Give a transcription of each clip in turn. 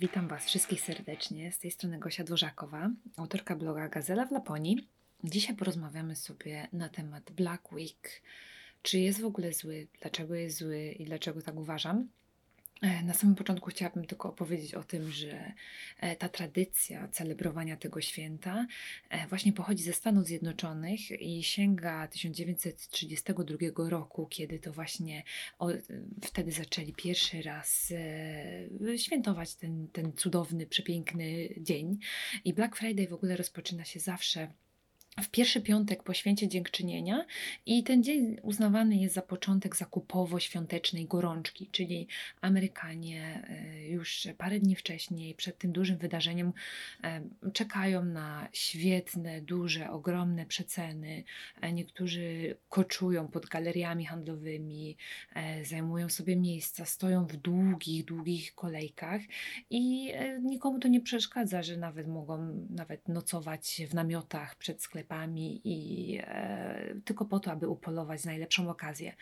Witam Was wszystkich serdecznie. Z tej strony Gosia Dworzakowa, autorka bloga Gazela w Laponii. Dzisiaj porozmawiamy sobie na temat Black Week. Czy jest w ogóle zły? Dlaczego jest zły i dlaczego tak uważam? E, na samym początku chciałabym tylko opowiedzieć o tym, że e, ta tradycja celebrowania tego święta e, właśnie pochodzi ze Stanów Zjednoczonych i sięga 1932 roku, kiedy to właśnie wtedy zaczęli pierwszy raz świętować ten, ten cudowny, przepiękny dzień. I Black Friday w ogóle rozpoczyna się zawsze w pierwszy piątek po święcie dziękczynienia i ten dzień uznawany jest za początek zakupowo-świątecznej gorączki, czyli Amerykanie e, już parę dni wcześniej, przed tym dużym wydarzeniem, e, czekają na świetne, duże, ogromne przeceny. E, niektórzy koczują pod galeriami handlowymi, zajmują sobie miejsca, stoją w długich, długich kolejkach i nikomu to nie przeszkadza, że nawet mogą nawet nocować w namiotach przed sklepem i e, tylko po to, aby upolować najlepszą okazję.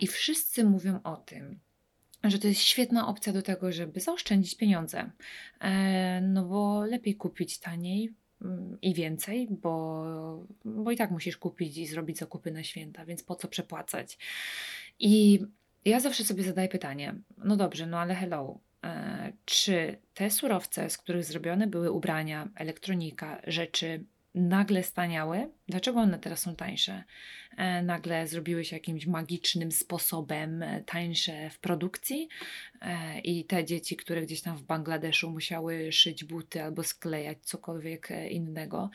I wszyscy mówią o tym, że to jest świetna opcja do tego, żeby zaoszczędzić pieniądze. E, no bo lepiej kupić taniej mm, i więcej, bo, bo i tak musisz kupić i zrobić zakupy na święta, więc po co przepłacać? I ja zawsze sobie zadaję pytanie: no dobrze, no ale hello. E, czy te surowce, z których zrobione były ubrania, elektronika, rzeczy nagle staniały. Dlaczego one teraz są tańsze? E, nagle zrobiły się jakimś magicznym sposobem e, tańsze w produkcji e, i te dzieci, które gdzieś tam w Bangladeszu musiały szyć buty albo sklejać cokolwiek innego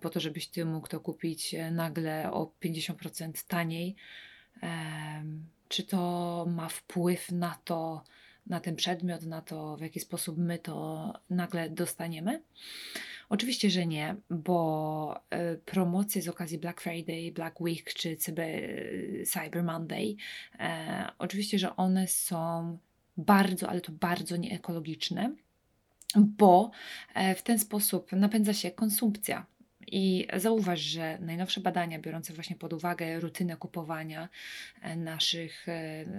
po to, żebyś ty mógł to kupić nagle o 50% taniej. Czy to ma wpływ na to, na ten przedmiot, na to, w jaki sposób my to nagle dostaniemy? Oczywiście, że nie, bo y, promocje z okazji Black Friday, Black Week czy Cyber Monday, e, oczywiście, że one są bardzo, ale to bardzo nieekologiczne, bo e, w ten sposób napędza się konsumpcja. I zauważ, że najnowsze badania, biorące właśnie pod uwagę rutynę kupowania e, naszych,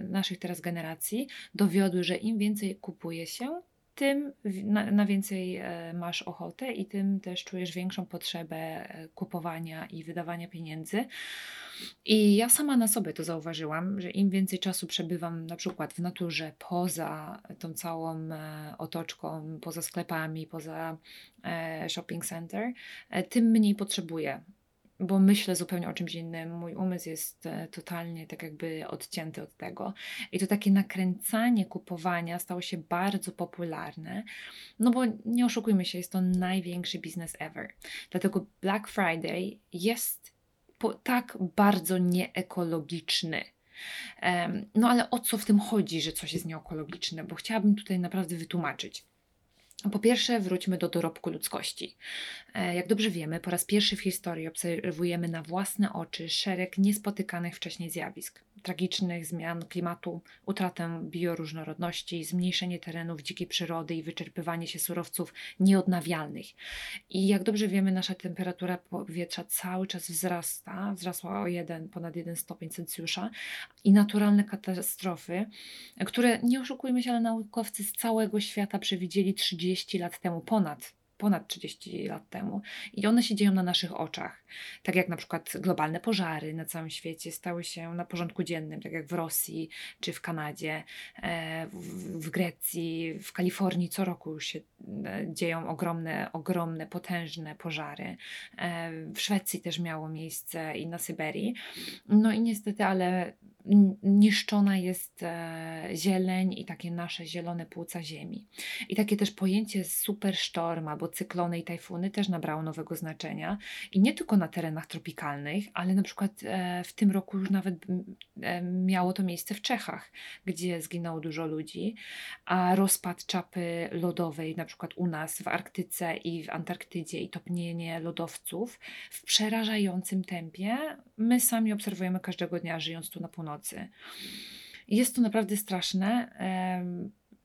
naszych teraz generacji, dowiodły, że im więcej kupuje się, tym na, na, więcej e, masz ochotę i tym też czujesz większą potrzebę e, kupowania i wydawania pieniędzy. I ja sama na sobie to zauważyłam, że im więcej czasu przebywam na przykład w naturze, poza tą całą e, otoczką, poza sklepami, poza shopping center, tym mniej potrzebuję bo myślę zupełnie o czymś innym. Mój umysł jest e, totalnie tak jakby odcięty od tego. I to takie nakręcanie kupowania stało się bardzo popularne, no bo nie oszukujmy się, jest to największy biznes ever. Dlatego Black Friday jest tak bardzo nieekologiczny. No ale o co w tym chodzi, że coś jest nieekologiczne? Bo chciałabym tutaj naprawdę wytłumaczyć. Po pierwsze, wróćmy do dorobku ludzkości. E, jak dobrze wiemy, po raz pierwszy w historii obserwujemy na własne oczy szereg niespotykanych wcześniej zjawisk tragicznych zmian klimatu, utratę bioróżnorodności, zmniejszenie terenów dzikiej przyrody i wyczerpywanie się surowców nieodnawialnych. I jak dobrze wiemy, nasza temperatura powietrza cały czas wzrasta, wzrosła o 1, ponad 1 stopień Celsjusza i naturalne katastrofy, które nie oszukujmy się, ale naukowcy z całego świata przewidzieli 30 lat temu, ponad ponad 30 lat temu i one się dzieją na naszych oczach. Tak jak na przykład globalne pożary na całym świecie stały się na porządku dziennym, tak jak w Rosji czy w Kanadzie, e, w Grecji, w Kalifornii co roku już się e, dzieją ogromne, ogromne, potężne pożary. E, w Szwecji też miało miejsce i na Syberii. No i niestety, ale niszczona jest zieleń i takie nasze zielone płuca ziemi. I takie też pojęcie supersztorm albo cyklony i tajfuny też nabrało nowego znaczenia i nie tylko na terenach tropikalnych, ale na przykład e, w tym roku już nawet e, miało to miejsce w Czechach, gdzie zginęło dużo ludzi, a rozpad czapy lodowej na przykład u nas w Arktyce i w Antarktydzie i topnienie lodowców w przerażającym tempie my sami obserwujemy każdego dnia żyjąc tu na północy. Jest to naprawdę straszne,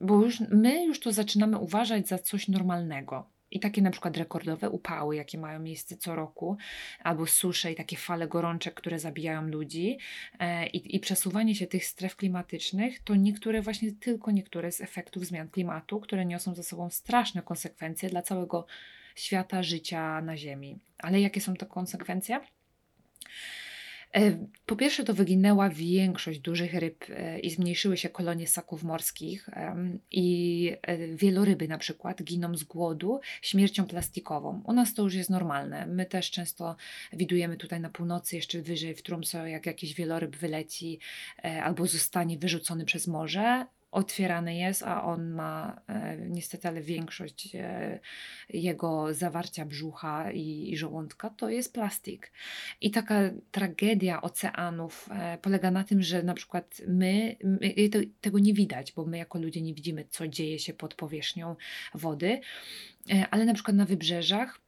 bo już, my już to zaczynamy uważać za coś normalnego. I takie na przykład rekordowe upały, jakie mają miejsce co roku, albo susze i takie fale gorączek, które zabijają ludzi, e, i, i przesuwanie się tych stref klimatycznych, to niektóre, właśnie tylko niektóre z efektów zmian klimatu, które niosą ze sobą straszne konsekwencje dla całego świata życia na Ziemi. Ale jakie są to konsekwencje? E, po pierwsze, to wyginęła większość dużych ryb e, i zmniejszyły się kolonie ssaków morskich, i e, wieloryby na przykład giną z głodu śmiercią plastikową. U nas to już jest normalne. My też często widujemy tutaj na północy, jeszcze wyżej w Trumso, jak jakiś wieloryb wyleci albo zostanie wyrzucony przez morze otwierany jest, a on ma e, niestety, ale większość e, jego zawarcia brzucha i, i, żołądka to jest plastik. I taka tragedia oceanów e, polega na tym, że na przykład my, my to, tego nie widać, bo my jako ludzie nie widzimy, co dzieje się pod powierzchnią wody, e, ale na przykład na wybrzeżach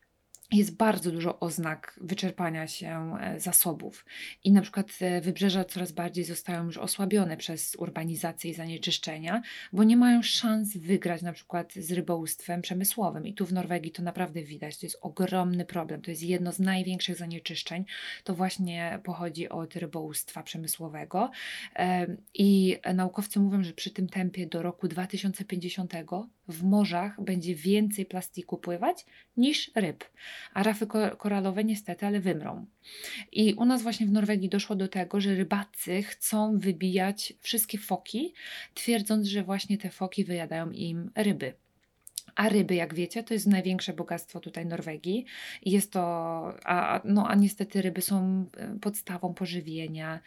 jest bardzo dużo oznak wyczerpania się e, zasobów. I na przykład e, wybrzeża coraz bardziej zostają już osłabione przez urbanizację i zanieczyszczenia, bo nie mają szans wygrać na przykład z rybołówstwem przemysłowym. I tu w Norwegii to naprawdę widać. To jest ogromny problem. To jest jedno z największych zanieczyszczeń. To właśnie pochodzi od rybołówstwa przemysłowego. I naukowcy mówią, że przy tym tempie do roku 2050 w morzach będzie więcej plastiku pływać niż ryb a rafy koralowe niestety, ale wymrą. I u nas właśnie w Norwegii doszło do tego, że rybacy chcą wybijać wszystkie foki, twierdząc, że właśnie te foki wyjadają im ryby. A ryby, jak wiecie, to jest największe bogactwo tutaj Norwegii. Jest to, a, no, a niestety ryby są e, podstawą pożywienia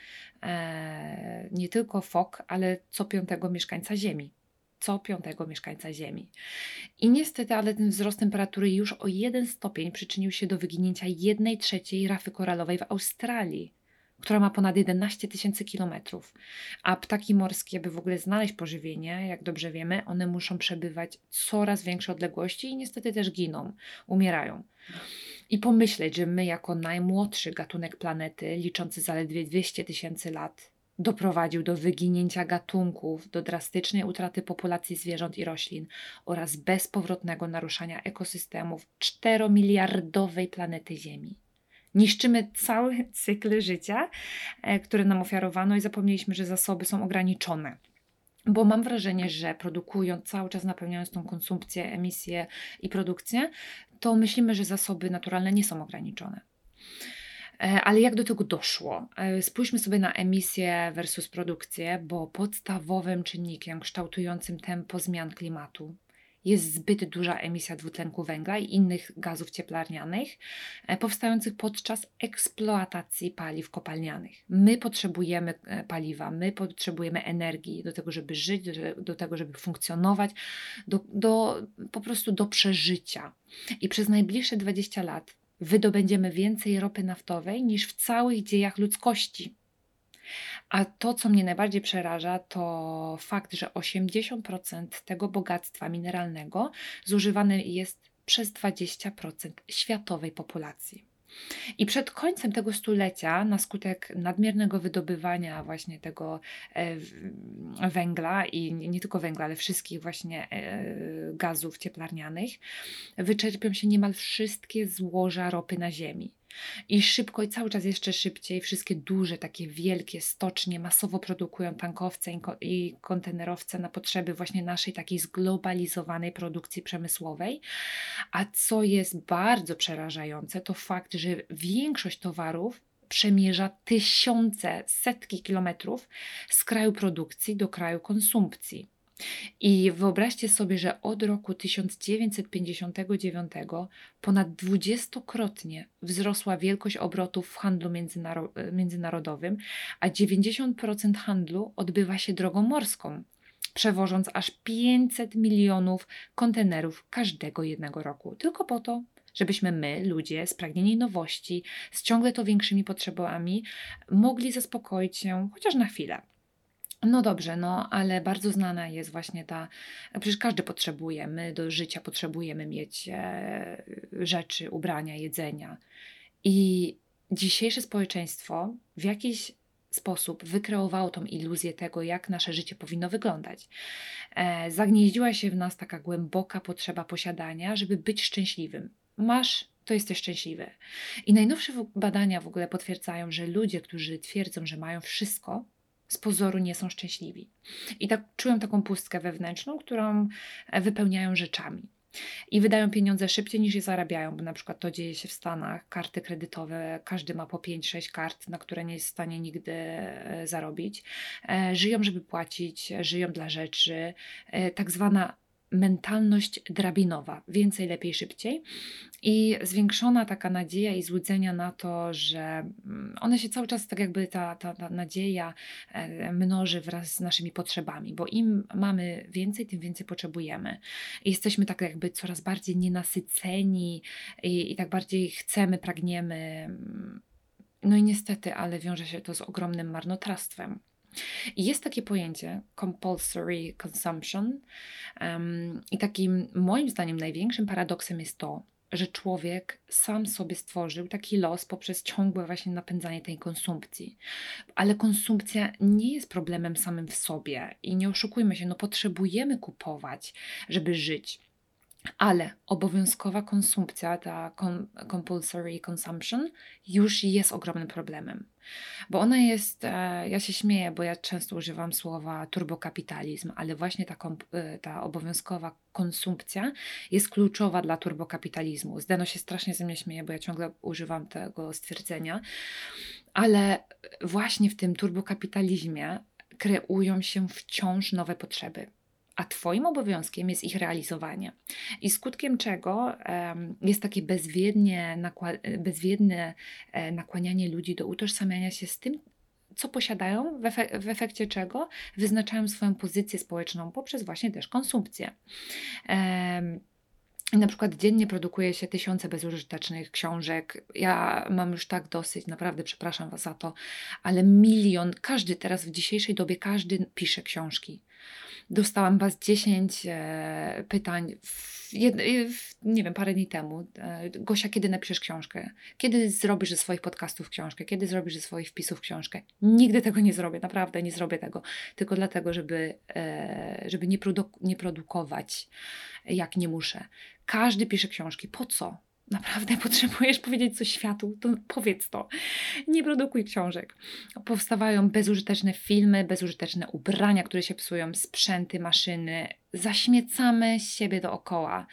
e, nie tylko fok, ale co piątego mieszkańca Ziemi co piątego mieszkańca Ziemi. I niestety, ale ten wzrost temperatury już o jeden stopień przyczynił się do wyginięcia jednej trzeciej rafy koralowej w Australii, która ma ponad 11 tysięcy kilometrów. A ptaki morskie, by w ogóle znaleźć pożywienie, jak dobrze wiemy, one muszą przebywać coraz większe odległości i niestety też giną, umierają. I pomyśleć, że my, jako najmłodszy gatunek planety, liczący zaledwie 200 tysięcy lat, doprowadził do wyginięcia gatunków, do drastycznej utraty populacji zwierząt i roślin oraz bezpowrotnego naruszania ekosystemów 4-miliardowej planety Ziemi. Niszczymy cały cykl życia, e, który nam ofiarowano, i zapomnieliśmy, że zasoby są ograniczone. Bo mam wrażenie, że produkując, cały czas napełniając tą konsumpcję, emisję i produkcję, to myślimy, że zasoby naturalne nie są ograniczone. E, ale jak do tego doszło? E, spójrzmy sobie na emisję versus produkcję, bo podstawowym czynnikiem kształtującym tempo zmian klimatu jest zbyt duża emisja dwutlenku węgla i innych gazów cieplarnianych e, powstających podczas eksploatacji paliw kopalnianych. My potrzebujemy paliwa, my potrzebujemy energii do tego, żeby żyć, do, tego, żeby funkcjonować, do, do, po prostu do przeżycia. I przez najbliższe 20 lat wydobędziemy więcej ropy naftowej niż w całych dziejach ludzkości. A to, co mnie najbardziej przeraża, to fakt, że 80% tego bogactwa mineralnego zużywane jest przez 20% światowej populacji. I przed końcem tego stulecia, na skutek nadmiernego wydobywania właśnie tego e, węgla i nie tylko węgla, ale wszystkich właśnie e, gazów cieplarnianych, wyczerpią się niemal wszystkie złoża ropy na Ziemi. I szybko i cały czas jeszcze szybciej wszystkie duże, takie wielkie stocznie masowo produkują tankowce i kontenerowce na potrzeby właśnie naszej takiej zglobalizowanej produkcji przemysłowej. A co jest bardzo przerażające, to fakt, że większość towarów przemierza tysiące, setki kilometrów z kraju produkcji do kraju konsumpcji. I wyobraźcie sobie, że od roku 1959 ponad dwudziestokrotnie wzrosła wielkość obrotów w handlu międzynarodowym, a 90% handlu odbywa się drogą morską, przewożąc aż 500 milionów kontenerów każdego jednego roku. Tylko po to, żebyśmy my, ludzie, spragnieni nowości, z ciągle to większymi potrzebami, mogli zaspokoić się chociaż na chwilę. No dobrze, no ale bardzo znana jest właśnie ta, przecież każdy potrzebuje, my do życia potrzebujemy mieć e, rzeczy, ubrania, jedzenia. I dzisiejsze społeczeństwo w jakiś sposób wykreowało tą iluzję tego, jak nasze życie powinno wyglądać. E, zagnieździła się w nas taka głęboka potrzeba posiadania, żeby być szczęśliwym. Masz, to jesteś szczęśliwy. I najnowsze badania w ogóle potwierdzają, że ludzie, którzy twierdzą, że mają wszystko, z pozoru nie są szczęśliwi. I tak czują taką pustkę wewnętrzną, którą e, wypełniają rzeczami. I wydają pieniądze szybciej niż je zarabiają, bo na przykład to dzieje się w Stanach. Karty kredytowe, każdy ma po 5-6 kart, na które nie jest w stanie nigdy e, zarobić. E, żyją, żeby płacić, żyją dla rzeczy. Tak zwana mentalność drabinowa, więcej, lepiej, szybciej i zwiększona taka nadzieja i złudzenia na to, że mm, one się cały czas tak jakby ta, ta, ta nadzieja e, mnoży wraz z naszymi potrzebami, bo im mamy więcej, tym więcej potrzebujemy. I jesteśmy tak jakby coraz bardziej nienasyceni i, i tak bardziej chcemy, pragniemy. No i niestety, ale wiąże się to z ogromnym marnotrawstwem. I jest takie pojęcie compulsory consumption, um, i takim moim zdaniem największym paradoksem jest to, że człowiek sam sobie stworzył taki los poprzez ciągłe właśnie napędzanie tej konsumpcji. Ale konsumpcja nie jest problemem samym w sobie i nie oszukujmy się, no potrzebujemy kupować, żeby żyć. Ale obowiązkowa konsumpcja, ta compulsory consumption, już jest ogromnym problemem. Bo ona jest, e, ja się śmieję, bo ja często używam słowa turbokapitalizm, ale właśnie ta, e, ta obowiązkowa konsumpcja jest kluczowa dla turbokapitalizmu. Zdeno się strasznie ze mnie śmieje, bo ja ciągle używam tego stwierdzenia, ale właśnie w tym turbokapitalizmie kreują się wciąż nowe potrzeby a Twoim obowiązkiem jest ich realizowanie. I skutkiem czego jest takie bezwiednie, nakła- bezwiedne e, nakłanianie ludzi do utożsamiania się z tym, co posiadają, w, efek- w, efekcie czego wyznaczają swoją pozycję społeczną poprzez właśnie też konsumpcję. Um, na przykład dziennie produkuje się tysiące bezużytecznych książek. Ja mam już tak dosyć, naprawdę przepraszam Was za to, ale milion, każdy teraz w dzisiejszej dobie, każdy pisze książki. Dostałam Was 10 e, pytań, w, w, nie wiem, parę dni temu. E, Gosia, kiedy napiszesz książkę? Kiedy zrobisz ze swoich podcastów książkę? Kiedy zrobisz ze swoich wpisów książkę? Nigdy tego nie zrobię, naprawdę nie zrobię tego. Tylko dlatego, żeby, e, żeby nie, nie produkować, jak nie muszę. Każdy pisze książki. Po co? Naprawdę potrzebujesz powiedzieć coś światu, to powiedz to. Nie produkuj książek. Powstawają bezużyteczne filmy, bezużyteczne ubrania, które się psują, sprzęty, maszyny. Zaśmiecamy siebie dookoła.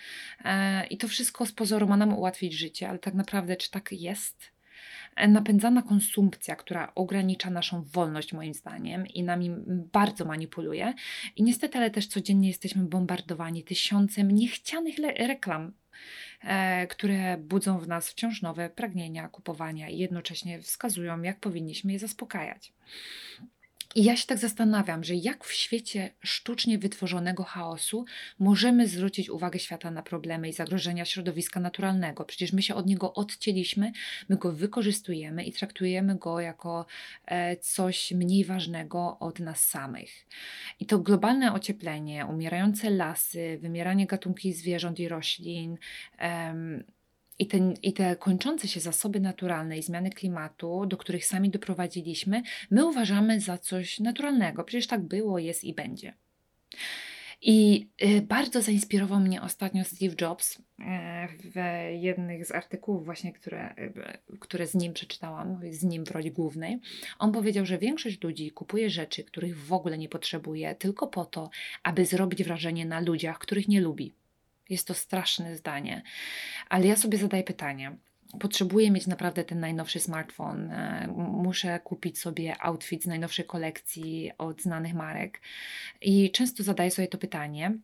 E, I to wszystko z pozoru ma nam ułatwić życie, ale tak naprawdę, czy tak jest? E, napędzana konsumpcja, która ogranicza naszą wolność, moim zdaniem, i nami bardzo manipuluje. I niestety, ale też codziennie jesteśmy bombardowani tysiącem niechcianych reklam które budzą w nas wciąż nowe pragnienia kupowania i jednocześnie wskazują, jak powinniśmy je zaspokajać. I ja się tak zastanawiam, że jak w świecie sztucznie wytworzonego chaosu możemy zwrócić uwagę świata na problemy i zagrożenia środowiska naturalnego. Przecież my się od niego odcięliśmy, my go wykorzystujemy i traktujemy go jako e, coś mniej ważnego od nas samych. I to globalne ocieplenie, umierające lasy, wymieranie gatunki zwierząt i roślin, i te, I te kończące się zasoby naturalne i zmiany klimatu, do których sami doprowadziliśmy, my uważamy za coś naturalnego. Przecież tak było, jest i będzie. I y, bardzo zainspirował mnie ostatnio Steve Jobs y, w jednych z artykułów, właśnie, które, y, które z nim przeczytałam, z nim w roli głównej. On powiedział, że większość ludzi kupuje rzeczy, których w ogóle nie potrzebuje, tylko po to, aby zrobić wrażenie na ludziach, których nie lubi. Jest to straszne zdanie, ale ja sobie zadaję pytanie. Potrzebuję mieć naprawdę ten najnowszy smartfon. E, muszę kupić sobie outfit z najnowszej kolekcji od znanych marek. I często zadaję sobie to pytanie,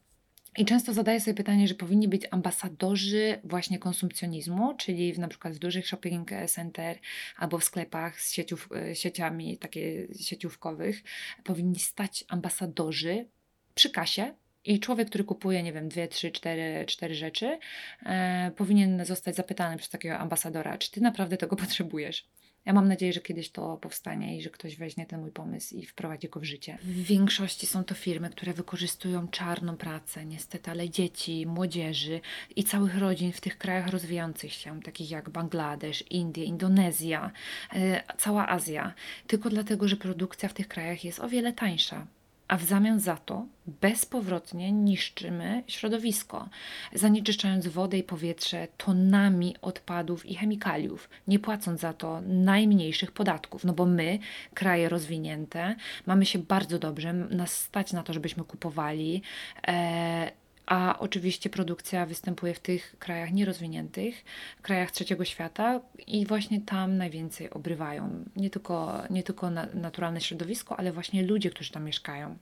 i często zadaję sobie pytanie, że powinni być ambasadorzy właśnie konsumpcjonizmu, czyli w, na przykład w dużych shopping center albo w sklepach z sieciów, e, sieciami takie sieciówkowych powinni stać ambasadorzy przy kasie i człowiek, który kupuje, nie wiem, dwie, trzy, cztery, cztery rzeczy, e, powinien zostać zapytany przez takiego ambasadora, czy ty naprawdę tego potrzebujesz. Ja mam nadzieję, że kiedyś to powstanie i że ktoś weźmie ten mój pomysł i wprowadzi go w życie. W większości są to firmy, które wykorzystują czarną pracę, niestety, ale dzieci, młodzieży i całych rodzin w tych krajach rozwijających się, takich jak Bangladesz, Indie, Indonezja, e, cała Azja, tylko dlatego, że produkcja w tych krajach jest o wiele tańsza a w zamian za to bezpowrotnie niszczymy środowisko, zanieczyszczając wodę i powietrze tonami odpadów i chemikaliów, nie płacąc za to najmniejszych podatków. No bo my, kraje rozwinięte, mamy się bardzo dobrze, nas stać na to, żebyśmy kupowali. E, a oczywiście produkcja występuje w tych krajach nierozwiniętych, krajach trzeciego świata i właśnie tam najwięcej obrywają. Nie tylko, nie tylko na, naturalne środowisko, ale właśnie ludzie, którzy tam mieszkają.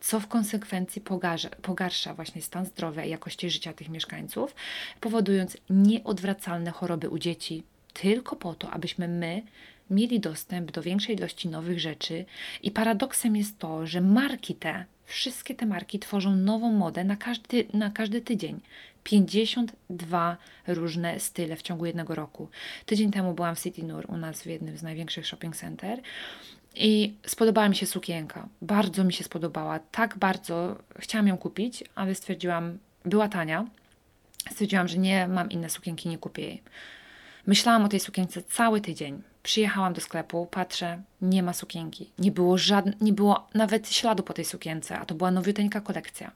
Co w konsekwencji pogarsza, pogarsza właśnie stan zdrowia i jakości życia tych mieszkańców, powodując nieodwracalne choroby u dzieci, tylko po to, abyśmy my mieli dostęp do większej ilości nowych rzeczy. I paradoksem jest to, że marki te Wszystkie te marki tworzą nową modę na każdy, na każdy tydzień. 52 różne style w ciągu jednego roku. Tydzień temu byłam w City Nur u nas w jednym z największych shopping center i spodobała mi się sukienka. Bardzo mi się spodobała. Tak bardzo chciałam ją kupić, ale stwierdziłam, była tania. Stwierdziłam, że nie mam inne sukienki, nie kupię jej. Myślałam o tej sukience cały tydzień. Przyjechałam do sklepu, patrzę, nie ma sukienki. Nie było, żadne, nie było nawet śladu po tej sukience, a to była nowiuteńka kolekcja.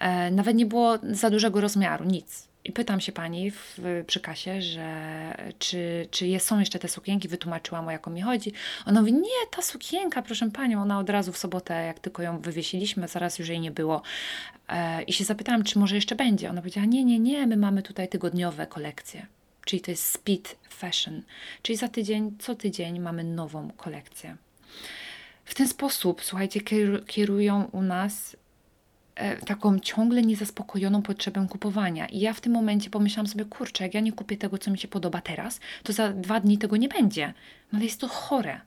E, nawet nie było za dużego rozmiaru, nic. I pytam się pani w, przy kasie, że czy, czy jest, są jeszcze te sukienki, wytłumaczyłam o jaką mi chodzi. Ona mówi, nie, ta sukienka, proszę panią, ona od razu w sobotę, jak tylko ją wywiesiliśmy, zaraz już jej nie było. E, I się zapytałam, czy może jeszcze będzie. Ona powiedziała, nie, nie, nie, my mamy tutaj tygodniowe kolekcje czyli to jest speed fashion, czyli za tydzień, co tydzień mamy nową kolekcję. W ten sposób, słuchajcie, kierują u nas e, taką ciągle niezaspokojoną potrzebę kupowania. I ja w tym momencie pomyślałam sobie, kurczę, jak ja nie kupię tego, co mi się podoba teraz, to za dwa dni tego nie będzie. No ale jest to chore.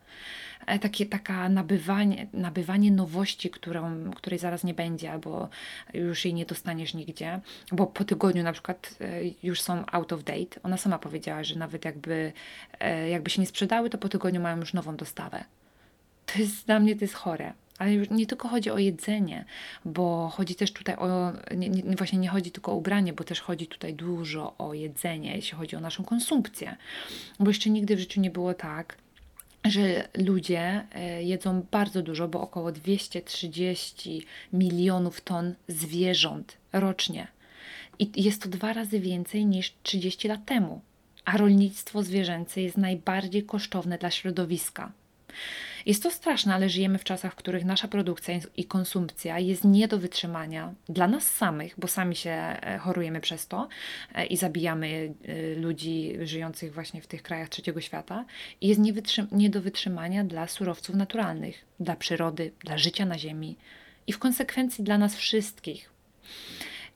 E, takie, taka nabywanie, nabywanie nowości, którą, której zaraz nie będzie, albo już jej nie dostaniesz nigdzie, bo po tygodniu na przykład e, już są out of date. Ona sama powiedziała, że nawet jakby, e, jakby się nie sprzedały, to po tygodniu mają już nową dostawę. To jest dla mnie to jest chore. Ale nie tylko chodzi o jedzenie, bo chodzi też tutaj o, nie, nie, właśnie nie chodzi tylko o ubranie, bo też chodzi tutaj dużo o jedzenie, jeśli chodzi o naszą konsumpcję. Bo jeszcze nigdy w życiu nie było tak, że ludzie e, jedzą bardzo dużo, bo około 230 milionów ton zwierząt rocznie. I jest to dwa razy więcej niż 30 lat temu. A rolnictwo zwierzęce jest najbardziej kosztowne dla środowiska. Jest to straszne, ale żyjemy w czasach, w których nasza produkcja i konsumpcja jest nie do wytrzymania dla nas samych, bo sami się e, chorujemy przez to e, i zabijamy e, ludzi żyjących właśnie w tych krajach trzeciego świata, i jest nie, nie do wytrzymania dla surowców naturalnych, dla przyrody, dla życia na Ziemi i w konsekwencji dla nas wszystkich.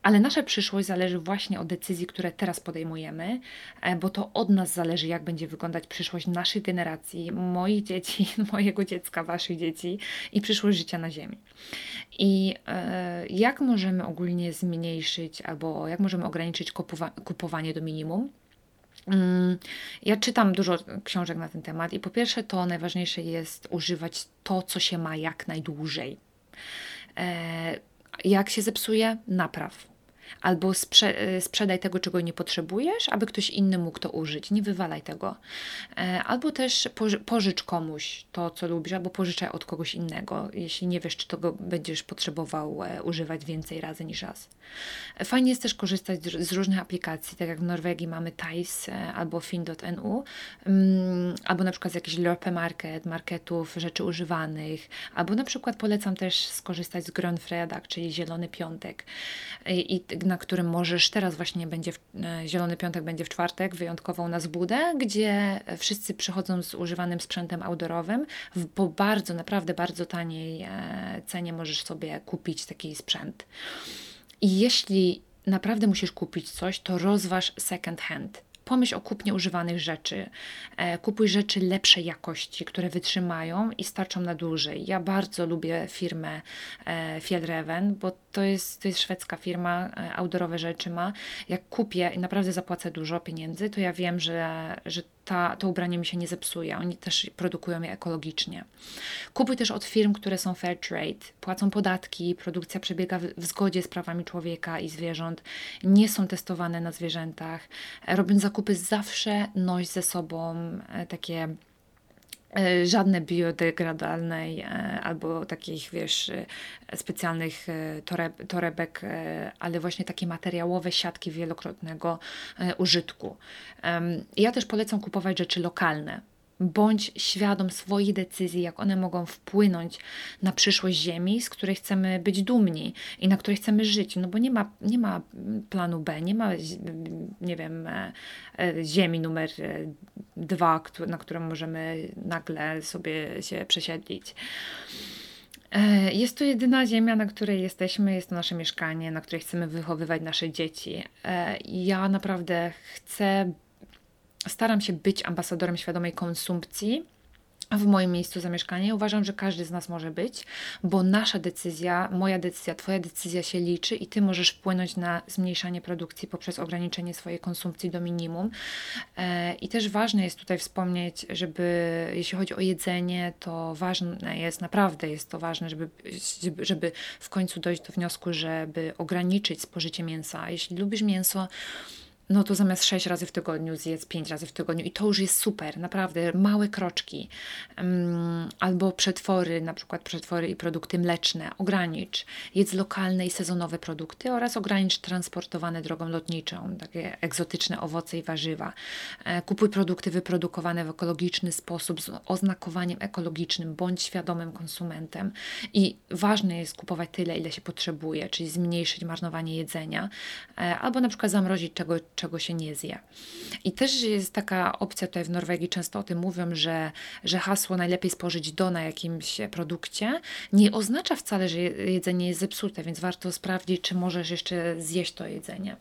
Ale nasza przyszłość zależy właśnie od decyzji, które teraz podejmujemy, e, bo to od nas zależy, jak będzie wyglądać przyszłość naszych generacji, moich dzieci, mojego dziecka, waszych dzieci i przyszłość życia na Ziemi. I e, jak możemy ogólnie zmniejszyć albo jak możemy ograniczyć kupowa kupowanie do minimum? Mm, ja czytam dużo książek na ten temat i po pierwsze to najważniejsze jest używać to, co się ma jak najdłużej. Jak się zepsuje, napraw albo sprze y, sprzedaj tego, czego nie potrzebujesz, aby ktoś inny mógł to użyć. Nie wywalaj tego. E, albo też pożycz komuś to, co lubisz, albo pożyczaj od kogoś innego, jeśli nie wiesz, czy tego będziesz potrzebował e, używać więcej razy niż raz. Fajnie jest też korzystać z różnych aplikacji, tak jak w Norwegii mamy Thais e, albo fin.nu, mm, albo na przykład z jakichś Lorpe Market, marketów rzeczy używanych, albo na przykład polecam też skorzystać z Grönfredag, czyli Zielony Piątek. I na którym możesz, teraz właśnie będzie, w, e, Zielony Piątek będzie w czwartek, wyjątkowo u nas budę, gdzie wszyscy przychodzą z używanym sprzętem outdoorowym, w, po bardzo, naprawdę bardzo taniej e, cenie możesz sobie kupić taki sprzęt. I jeśli naprawdę musisz kupić coś, to rozważ second hand pomyśl o kupnie używanych rzeczy. E, kupuj rzeczy lepszej jakości, które wytrzymają i starczą na dłużej. Ja bardzo lubię firmę e, Fjellreven, bo to jest, to jest szwedzka firma, outdoorowe rzeczy ma. Jak kupię i naprawdę zapłacę dużo pieniędzy, to ja wiem, że, że ta, to ubranie mi się nie zepsuje. Oni też produkują je ekologicznie. Kupuj też od firm, które są fair trade, płacą podatki, produkcja przebiega w, w zgodzie z prawami człowieka i zwierząt, nie są testowane na zwierzętach. Robiąc zakupy, zawsze noś ze sobą e, takie E, żadne biodegradalnej e, albo takich, wiesz, e, specjalnych toreb, torebek, ale właśnie takie materiałowe siatki wielokrotnego użytku. Ja też polecam kupować rzeczy lokalne, bądź świadom swoich decyzji, jak one mogą wpłynąć na przyszłość Ziemi, z której chcemy być dumni i na której chcemy żyć. No bo nie ma, nie ma planu B, nie ma, nie wiem, e, e, Ziemi numer e, dwa, na którą możemy nagle sobie się przesiedlić. Jest to jedyna ziemia, na której jesteśmy, jest to nasze mieszkanie, na której chcemy wychowywać nasze dzieci. Ja naprawdę chcę staram się być ambasadorem świadomej konsumpcji w moim miejscu zamieszkania. Uważam, że każdy z nas może być, bo nasza decyzja, moja decyzja, Twoja decyzja się liczy i Ty możesz wpłynąć na zmniejszanie produkcji poprzez ograniczenie swojej konsumpcji do minimum. E, I też ważne jest tutaj wspomnieć, żeby jeśli chodzi o jedzenie, to ważne jest, naprawdę jest to ważne, żeby, żeby w końcu dojść do wniosku, żeby ograniczyć spożycie mięsa. Jeśli lubisz mięso, no to zamiast 6 razy w tygodniu zjedz 5 razy w tygodniu i to już jest super, naprawdę małe kroczki. Um, albo przetwory, na przykład przetwory i produkty mleczne, ogranicz. Jedz lokalne i sezonowe produkty oraz ogranicz transportowane drogą lotniczą, takie egzotyczne owoce i warzywa. E, kupuj produkty wyprodukowane w ekologiczny sposób z oznakowaniem ekologicznym, bądź świadomym konsumentem. I ważne jest kupować tyle, ile się potrzebuje, czyli zmniejszyć marnowanie jedzenia, e, albo na przykład zamrozić czego czego się nie zje. I też jest taka opcja tutaj w Norwegii, często o tym mówią, że, że hasło najlepiej spożyć do na jakimś produkcie nie oznacza wcale, że jedzenie jest zepsute, więc warto sprawdzić, czy możesz jeszcze zjeść to jedzenie.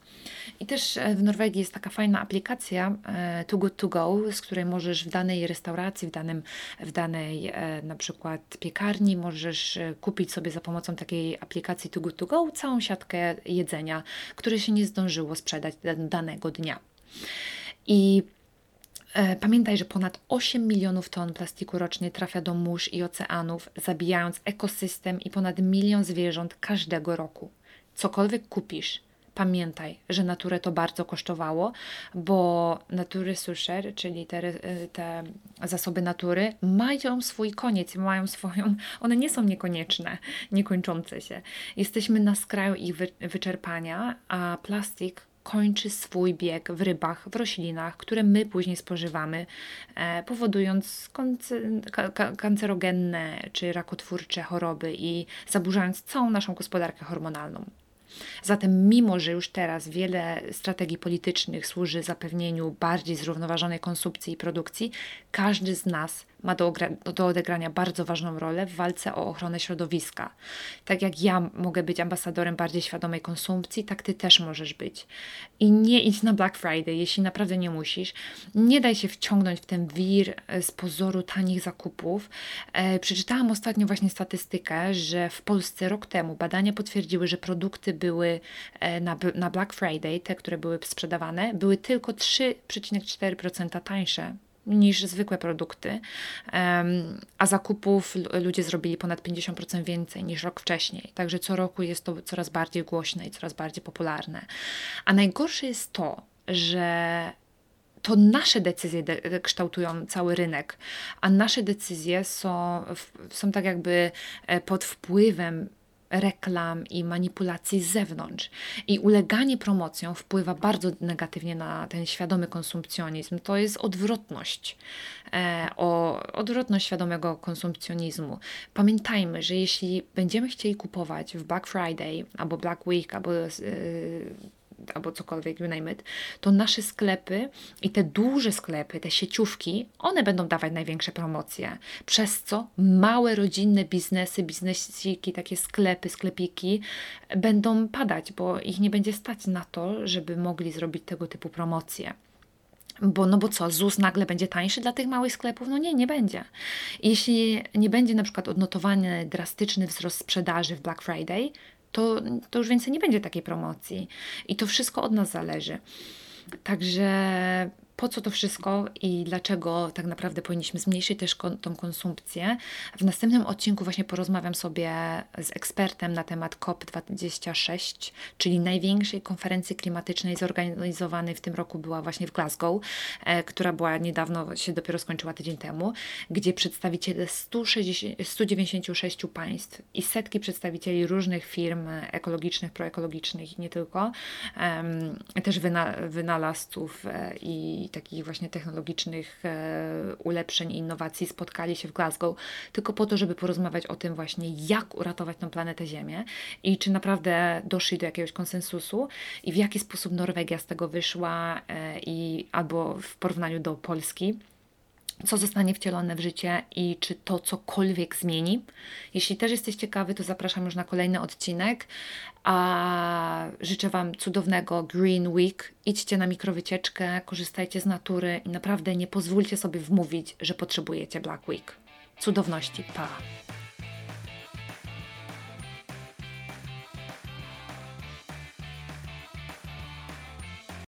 I też e, w Norwegii jest taka fajna aplikacja e, Too Good To Go, z której możesz w danej restauracji, w, danym, w danej e, na przykład piekarni, możesz kupić sobie za pomocą takiej aplikacji Too Good To Go całą siatkę jedzenia, które się nie zdążyło sprzedać danej danego dnia. I e, Pamiętaj, że ponad 8 milionów ton plastiku rocznie trafia do mórz i oceanów, zabijając ekosystem i ponad milion zwierząt każdego roku. Cokolwiek kupisz, pamiętaj, że naturę to bardzo kosztowało, bo natury susher, czyli te, e, te zasoby natury, mają swój koniec, mają swoją, one nie są niekonieczne, niekończące się. Jesteśmy na skraju ich wyczerpania, a plastik kończy swój bieg w rybach, w roślinach, które my później spożywamy, e, powodując kancerogenne czy rakotwórcze choroby i zaburzając całą naszą gospodarkę hormonalną. Zatem, mimo że już teraz wiele strategii politycznych służy zapewnieniu bardziej zrównoważonej konsumpcji i produkcji, każdy z nas ma do, do odegrania bardzo ważną rolę w walce o ochronę środowiska. Tak jak ja mogę być ambasadorem bardziej świadomej konsumpcji, tak ty też możesz być. I nie idź na Black Friday, jeśli naprawdę nie musisz. Nie daj się wciągnąć w ten wir e, z pozoru tanich zakupów. E, przeczytałam ostatnio właśnie statystykę, że w Polsce rok temu badania potwierdziły, że produkty były e, na, na Black Friday, te, które były sprzedawane, były tylko 3,4% tańsze niż zwykłe produkty, a zakupów ludzie zrobili ponad 50% więcej niż rok wcześniej. Także co roku jest to coraz bardziej głośne i coraz bardziej popularne. A najgorsze jest to, że to nasze decyzje de kształtują cały rynek, a nasze decyzje są, są tak jakby e, pod wpływem reklam i manipulacji z zewnątrz. I uleganie promocjom wpływa bardzo negatywnie na ten świadomy konsumpcjonizm. To jest odwrotność, e, o, odwrotność świadomego konsumpcjonizmu. Pamiętajmy, że jeśli będziemy chcieli kupować w Black Friday albo Black Week, albo e, albo cokolwiek, you name it, to nasze sklepy i te duże sklepy, te sieciówki, one będą dawać największe promocje. Przez co małe rodzinne biznesy, biznesiki, takie sklepy, sklepiki będą padać, bo ich nie będzie stać na to, żeby mogli zrobić tego typu promocje. Bo, no bo co, ZUS nagle będzie tańszy dla tych małych sklepów? No nie, nie będzie. Jeśli nie będzie na przykład odnotowany drastyczny wzrost sprzedaży w Black Friday, to, to już więcej nie będzie takiej promocji. I to wszystko od nas zależy. Także po co to wszystko i dlaczego tak naprawdę powinniśmy zmniejszyć też kon tą konsumpcję. W następnym odcinku właśnie porozmawiam sobie z ekspertem na temat COP26, czyli największej konferencji klimatycznej zorganizowanej w tym roku była właśnie w Glasgow, e, która była niedawno, się dopiero skończyła tydzień temu, gdzie przedstawiciele 160, 196 państw i setki przedstawicieli różnych firm ekologicznych, proekologicznych i nie tylko, e, też wyna wynalazców e, i takich właśnie technologicznych e, ulepszeń i innowacji spotkali się w Glasgow tylko po to, żeby porozmawiać o tym właśnie, jak uratować tą planetę Ziemię i czy naprawdę doszli do jakiegoś konsensusu i w jaki sposób Norwegia z tego wyszła e, i albo w porównaniu do Polski co zostanie wcielone w życie i czy to cokolwiek zmieni. Jeśli też jesteś ciekawy, to zapraszam już na kolejny odcinek. A życzę Wam cudownego Green Week. Idźcie na mikrowycieczkę, korzystajcie z natury i naprawdę nie pozwólcie sobie wmówić, że potrzebujecie Black Week. Cudowności. Pa!